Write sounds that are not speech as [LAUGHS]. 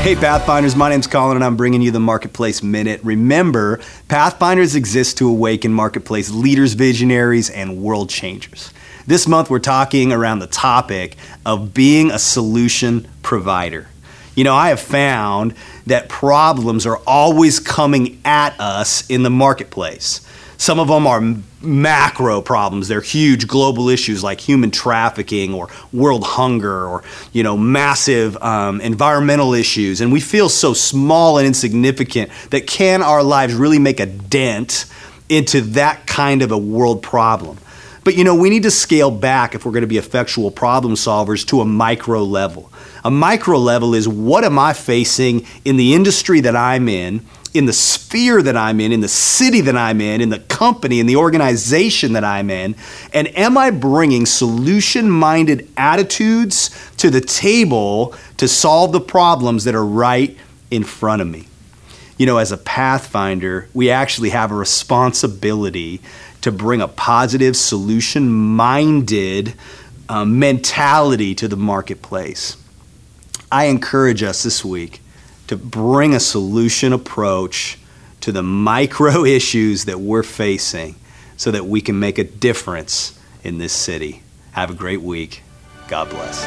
Hey, Pathfinders, my name's Colin, and I'm bringing you the Marketplace Minute. Remember, Pathfinders exist to awaken marketplace leaders, visionaries, and world changers. This month, we're talking around the topic of being a solution provider. You know, I have found that problems are always coming at us in the marketplace. Some of them are macro problems. They're huge global issues like human trafficking or world hunger or you know massive um, environmental issues. And we feel so small and insignificant that can our lives really make a dent into that kind of a world problem? But you know, we need to scale back if we're going to be effectual problem solvers to a micro level. A micro level is what am I facing in the industry that I'm in? in the sphere that I'm in, in the city that I'm in, in the company, in the organization that I'm in? And am I bringing solution minded attitudes to the table to solve the problems that are right in front of me? You know, as a Pathfinder, we actually have a responsibility to bring a positive, solution minded uh, mentality to the marketplace. I encourage us this week to bring a solution approach to the micro [LAUGHS] issues that we're facing so that we can make a difference in this city. Have a great week. God bless.